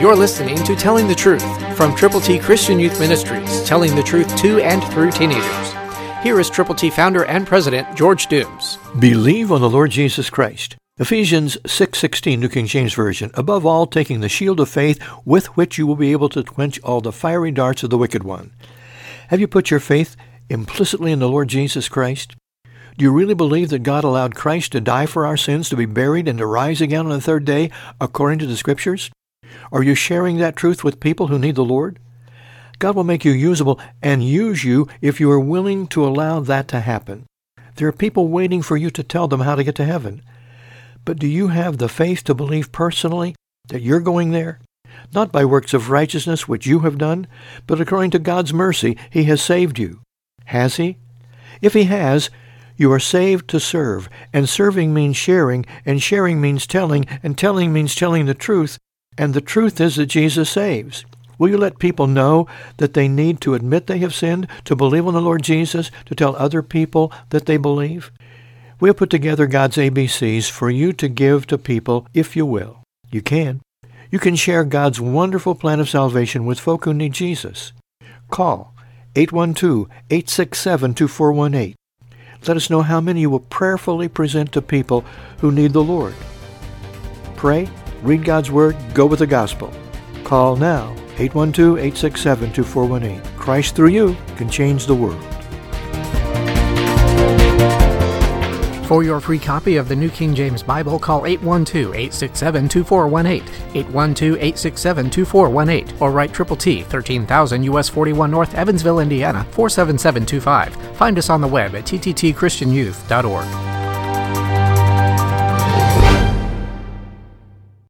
You're listening to Telling the Truth from Triple T Christian Youth Ministries, telling the truth to and through teenagers. Here is Triple T founder and president George Dooms. Believe on the Lord Jesus Christ. Ephesians 6:16 New King James Version. Above all, taking the shield of faith with which you will be able to quench all the fiery darts of the wicked one. Have you put your faith implicitly in the Lord Jesus Christ? Do you really believe that God allowed Christ to die for our sins, to be buried, and to rise again on the third day, according to the Scriptures? Are you sharing that truth with people who need the Lord? God will make you usable and use you if you are willing to allow that to happen. There are people waiting for you to tell them how to get to heaven. But do you have the faith to believe personally that you're going there? Not by works of righteousness which you have done, but according to God's mercy he has saved you. Has he? If he has, you are saved to serve, and serving means sharing, and sharing means telling, and telling means telling the truth, and the truth is that Jesus saves. Will you let people know that they need to admit they have sinned, to believe on the Lord Jesus, to tell other people that they believe? We'll put together God's ABCs for you to give to people if you will. You can. You can share God's wonderful plan of salvation with folk who need Jesus. Call 812-867-2418. Let us know how many you will prayerfully present to people who need the Lord. Pray, read God's Word, go with the gospel. Call now 812-867-2418. Christ through you can change the world. For your free copy of the New King James Bible, call 812-867-2418, 812-867-2418, or write Triple T, 13000 US 41 North, Evansville, Indiana, 47725. Find us on the web at tttchristianyouth.org.